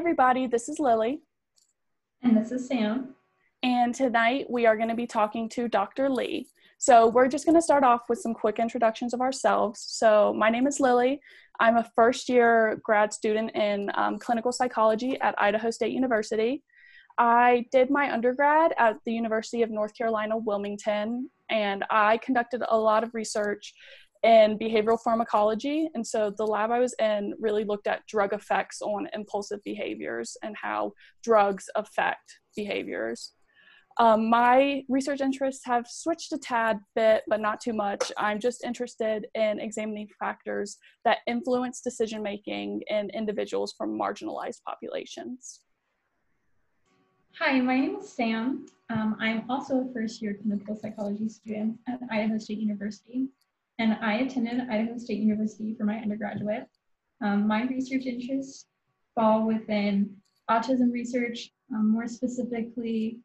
everybody. This is Lily. And this is Sam. And tonight we are going to be talking to Dr. Lee. So we're just going to start off with some quick introductions of ourselves. So my name is Lily. I'm a first year grad student in um, clinical psychology at Idaho State University. I did my undergrad at the University of North Carolina, Wilmington, and I conducted a lot of research in behavioral pharmacology. And so the lab I was in really looked at drug effects on impulsive behaviors and how drugs affect behaviors. Um, my research interests have switched a tad bit, but not too much. I'm just interested in examining factors that influence decision making in individuals from marginalized populations. Hi, my name is Sam. Um, I'm also a first year clinical psychology student at Idaho State University and I attended Idaho State University for my undergraduate. Um, my research interests fall within autism research, um, more specifically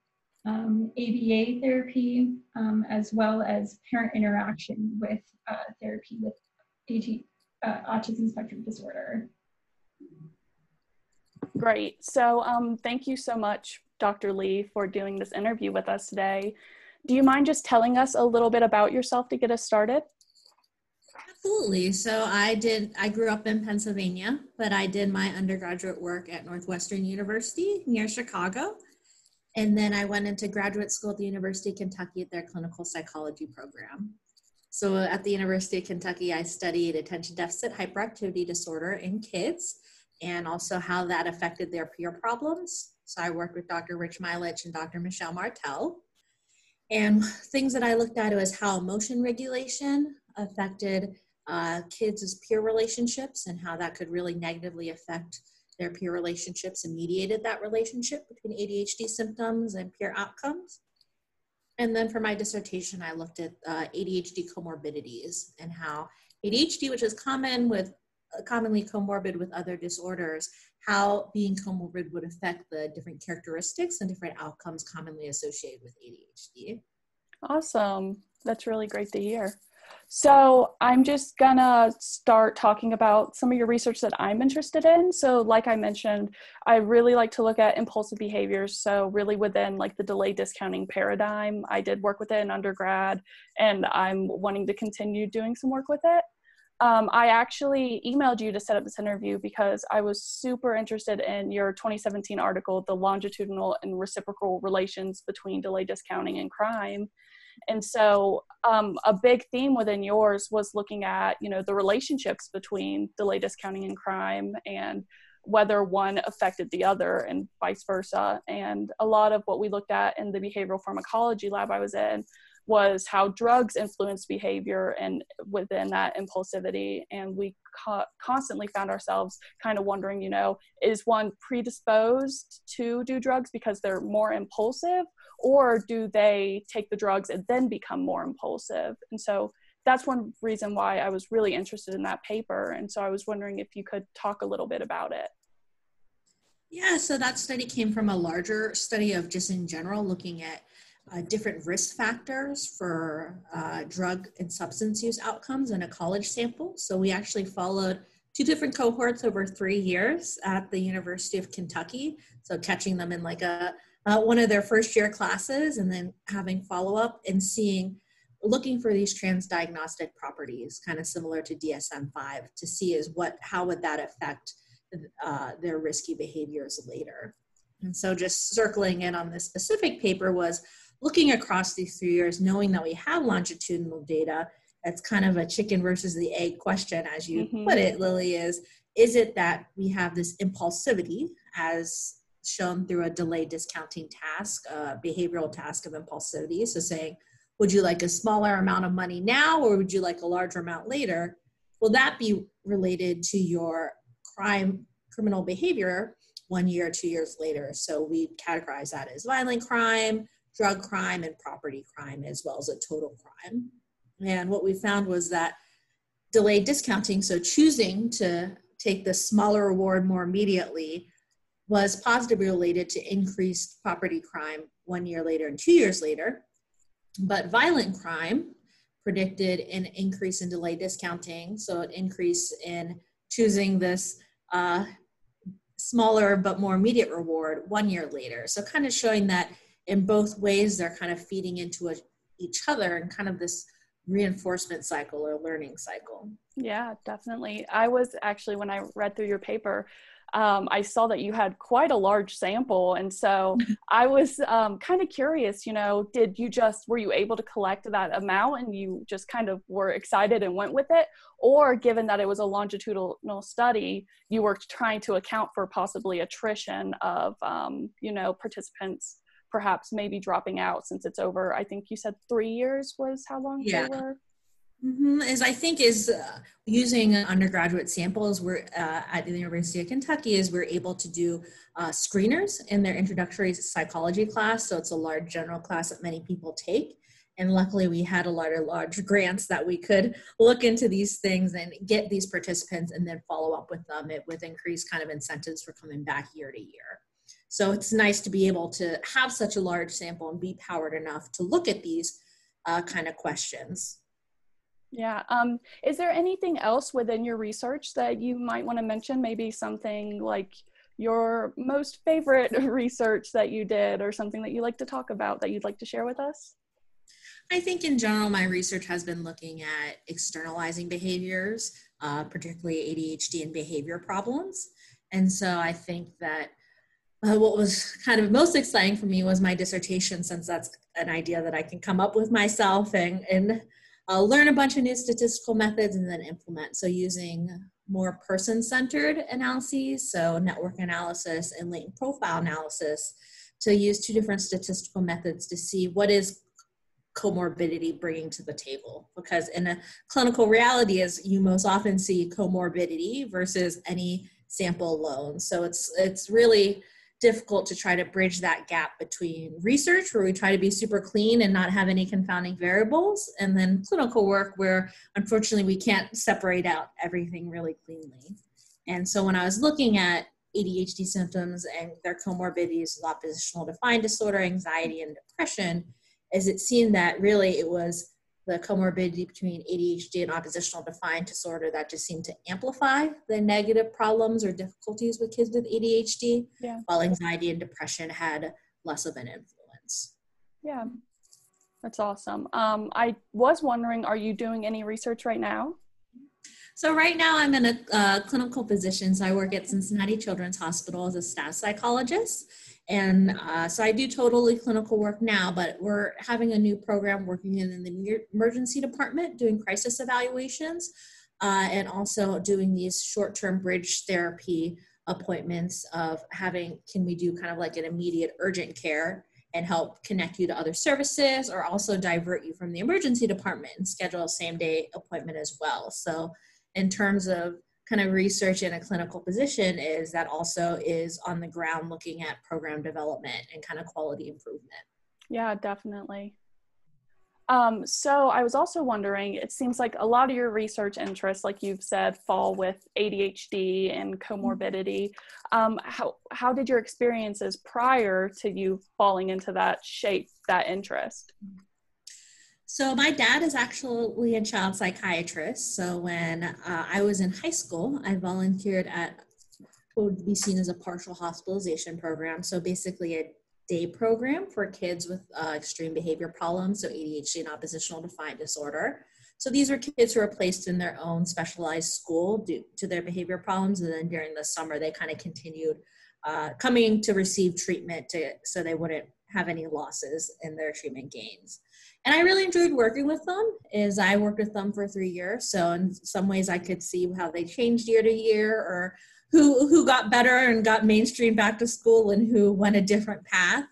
um, ABA therapy, um, as well as parent interaction with uh, therapy with AT, uh, autism spectrum disorder. Great. So um, thank you so much, Dr. Lee, for doing this interview with us today. Do you mind just telling us a little bit about yourself to get us started? Absolutely. So I did, I grew up in Pennsylvania, but I did my undergraduate work at Northwestern University near Chicago. And then I went into graduate school at the University of Kentucky at their clinical psychology program. So at the University of Kentucky, I studied attention deficit hyperactivity disorder in kids and also how that affected their peer problems. So I worked with Dr. Rich Milich and Dr. Michelle Martel. And things that I looked at was how emotion regulation affected uh, kids' peer relationships and how that could really negatively affect their peer relationships and mediated that relationship between ADHD symptoms and peer outcomes. And then for my dissertation, I looked at uh, ADHD comorbidities and how ADHD, which is common with uh, commonly comorbid with other disorders, how being comorbid would affect the different characteristics and different outcomes commonly associated with ADHD. Awesome. That's really great to hear. So I'm just gonna start talking about some of your research that I'm interested in. So like I mentioned, I really like to look at impulsive behaviors. So really within like the delay discounting paradigm, I did work with it in undergrad and I'm wanting to continue doing some work with it. Um, I actually emailed you to set up this interview because I was super interested in your 2017 article, The Longitudinal and Reciprocal Relations Between Delay Discounting and Crime. And so um, a big theme within yours was looking at, you know, the relationships between delay discounting and crime and whether one affected the other and vice versa. And a lot of what we looked at in the behavioral pharmacology lab I was in was how drugs influence behavior and within that impulsivity and we co- constantly found ourselves kind of wondering you know is one predisposed to do drugs because they're more impulsive or do they take the drugs and then become more impulsive and so that's one reason why i was really interested in that paper and so i was wondering if you could talk a little bit about it yeah so that study came from a larger study of just in general looking at uh, different risk factors for uh, drug and substance use outcomes in a college sample. So we actually followed two different cohorts over three years at the University of Kentucky. So catching them in like a uh, one of their first year classes and then having follow up and seeing looking for these transdiagnostic properties kind of similar to DSM-5 to see is what how would that affect uh, their risky behaviors later. And so just circling in on this specific paper was looking across these three years, knowing that we have longitudinal data, that's kind of a chicken versus the egg question, as you mm-hmm. put it, Lily, is is it that we have this impulsivity as shown through a delayed discounting task, a behavioral task of impulsivity? So saying, would you like a smaller amount of money now or would you like a larger amount later? Will that be related to your crime, criminal behavior one year, two years later? So we categorize that as violent crime, drug crime and property crime, as well as a total crime. And what we found was that delayed discounting, so choosing to take the smaller reward more immediately, was positively related to increased property crime one year later and two years later. But violent crime predicted an increase in delayed discounting, so an increase in choosing this uh, smaller but more immediate reward one year later. So kind of showing that in both ways they're kind of feeding into a, each other and kind of this reinforcement cycle or learning cycle. Yeah, definitely. I was actually when I read through your paper, um, I saw that you had quite a large sample. And so I was um, kind of curious, you know, did you just, were you able to collect that amount and you just kind of were excited and went with it? Or given that it was a longitudinal study, you were trying to account for possibly attrition of, um, you know, participants perhaps maybe dropping out since it's over, I think you said three years was how long yeah. they were? Mm-hmm. Is I think is uh, using undergraduate samples. We're uh, at the University of Kentucky is we're able to do uh, screeners in their introductory psychology class. So it's a large general class that many people take. And luckily, we had a lot of large grants that we could look into these things and get these participants and then follow up with them it, with increased kind of incentives for coming back year to year. So it's nice to be able to have such a large sample and be powered enough to look at these uh, kind of questions. Yeah. Um, is there anything else within your research that you might want to mention? Maybe something like your most favorite research that you did or something that you like to talk about that you'd like to share with us? I think in general, my research has been looking at externalizing behaviors, uh, particularly ADHD and behavior problems. And so I think that uh, what was kind of most exciting for me was my dissertation, since that's an idea that I can come up with myself and, and uh, learn a bunch of new statistical methods and then implement. So using more person-centered analyses, so network analysis and latent profile analysis, to use two different statistical methods to see what is comorbidity bringing to the table. Because in a clinical reality, is you most often see comorbidity versus any sample alone. So it's it's really difficult to try to bridge that gap between research where we try to be super clean and not have any confounding variables and then clinical work where unfortunately we can't separate out everything really cleanly. And so when i was looking at adhd symptoms and their comorbidities with oppositional defiant disorder anxiety and depression is it seemed that really it was the comorbidity between ADHD and oppositional defiant disorder that just seemed to amplify the negative problems or difficulties with kids with ADHD, yeah. while anxiety and depression had less of an influence. Yeah, that's awesome. Um, I was wondering, are you doing any research right now? So right now I'm in a uh, clinical position. So I work at Cincinnati Children's Hospital as a staff psychologist. And uh, so I do totally clinical work now, but we're having a new program working in the emergency department doing crisis evaluations uh, and also doing these short-term bridge therapy appointments of having, can we do kind of like an immediate urgent care and help connect you to other services or also divert you from the emergency department and schedule a same day appointment as well. So in terms of kind of research in a clinical position is that also is on the ground looking at program development and kind of quality improvement. Yeah, definitely. Um, so I was also wondering, it seems like a lot of your research interests, like you've said, fall with ADHD and comorbidity. Um, how, how did your experiences prior to you falling into that shape that interest? So my dad is actually a child psychiatrist. So when uh, I was in high school, I volunteered at what would be seen as a partial hospitalization program. So basically a day program for kids with uh, extreme behavior problems, so ADHD and oppositional defiant disorder. So these were kids who were placed in their own specialized school due to their behavior problems, and then during the summer they kind of continued uh, coming to receive treatment to, so they wouldn't have any losses in their treatment gains and I really enjoyed working with them. Is I worked with them for three years, so in some ways I could see how they changed year to year, or who who got better and got mainstream back to school, and who went a different path,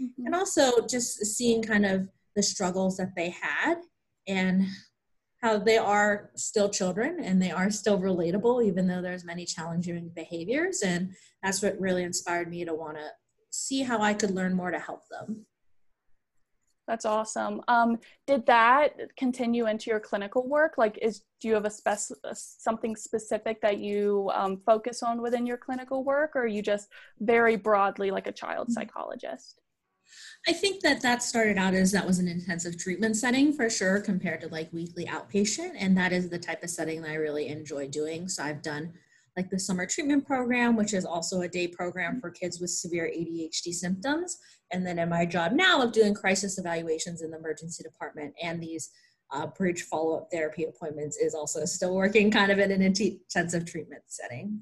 mm-hmm. and also just seeing kind of the struggles that they had and how they are still children and they are still relatable even though there's many challenging behaviors and that's what really inspired me to want to see how i could learn more to help them that's awesome. Um, did that continue into your clinical work? Like, is do you have a spec something specific that you um, focus on within your clinical work, or are you just very broadly like a child mm-hmm. psychologist? I think that that started out as that was an intensive treatment setting for sure, compared to like weekly outpatient, and that is the type of setting that I really enjoy doing. So I've done like the summer treatment program, which is also a day program for kids with severe ADHD symptoms. And then in my job now of doing crisis evaluations in the emergency department and these uh, bridge follow-up therapy appointments is also still working kind of in an intensive treatment setting.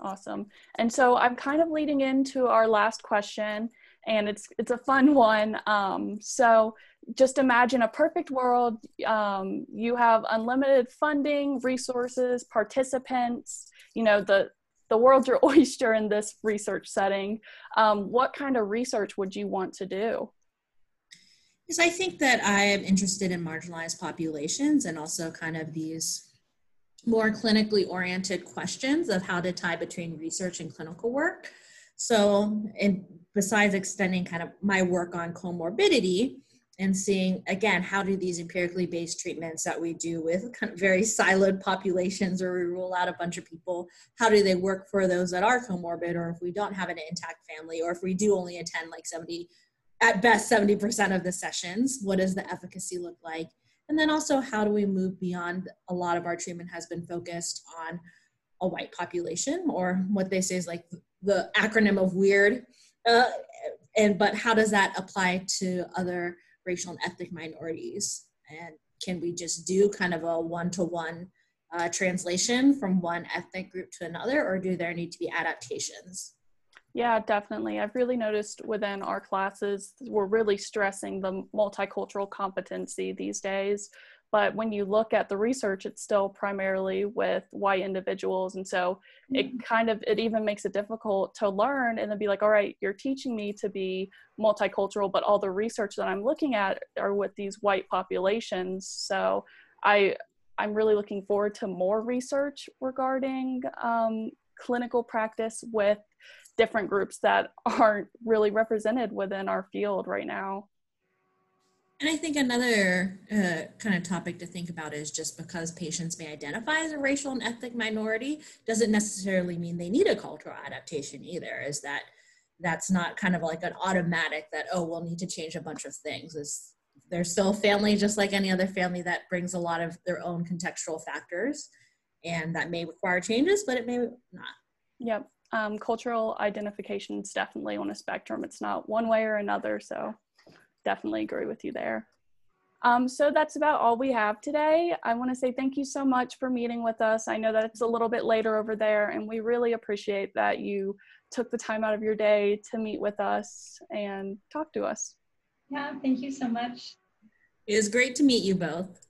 Awesome. And so I'm kind of leading into our last question, and it's it's a fun one. Um, so just imagine a perfect world. Um, you have unlimited funding, resources, participants. You know the the world's your oyster in this research setting. Um, what kind of research would you want to do? Because I think that I am interested in marginalized populations and also kind of these more clinically oriented questions of how to tie between research and clinical work. So, and besides extending kind of my work on comorbidity and seeing again how do these empirically based treatments that we do with kind of very siloed populations or we rule out a bunch of people how do they work for those that are comorbid or if we don't have an intact family or if we do only attend like 70 at best 70% of the sessions what does the efficacy look like? And then also, how do we move beyond a lot of our treatment has been focused on a white population, or what they say is like the acronym of weird. Uh, and but how does that apply to other racial and ethnic minorities? And can we just do kind of a one-to-one uh, translation from one ethnic group to another, or do there need to be adaptations? Yeah, definitely. I've really noticed within our classes, we're really stressing the multicultural competency these days. But when you look at the research, it's still primarily with white individuals. And so it mm-hmm. kind of, it even makes it difficult to learn and then be like, all right, you're teaching me to be multicultural, but all the research that I'm looking at are with these white populations. So I, I'm really looking forward to more research regarding um, clinical practice with different groups that aren't really represented within our field right now. And I think another uh, kind of topic to think about is just because patients may identify as a racial and ethnic minority doesn't necessarily mean they need a cultural adaptation either. Is that that's not kind of like an automatic that oh we'll need to change a bunch of things. Is there's still family just like any other family that brings a lot of their own contextual factors, and that may require changes, but it may not. Yep um, cultural identification is definitely on a spectrum. It's not one way or another. So definitely agree with you there. Um, so that's about all we have today. I want to say thank you so much for meeting with us. I know that it's a little bit later over there, and we really appreciate that you took the time out of your day to meet with us and talk to us. Yeah, thank you so much. It was great to meet you both.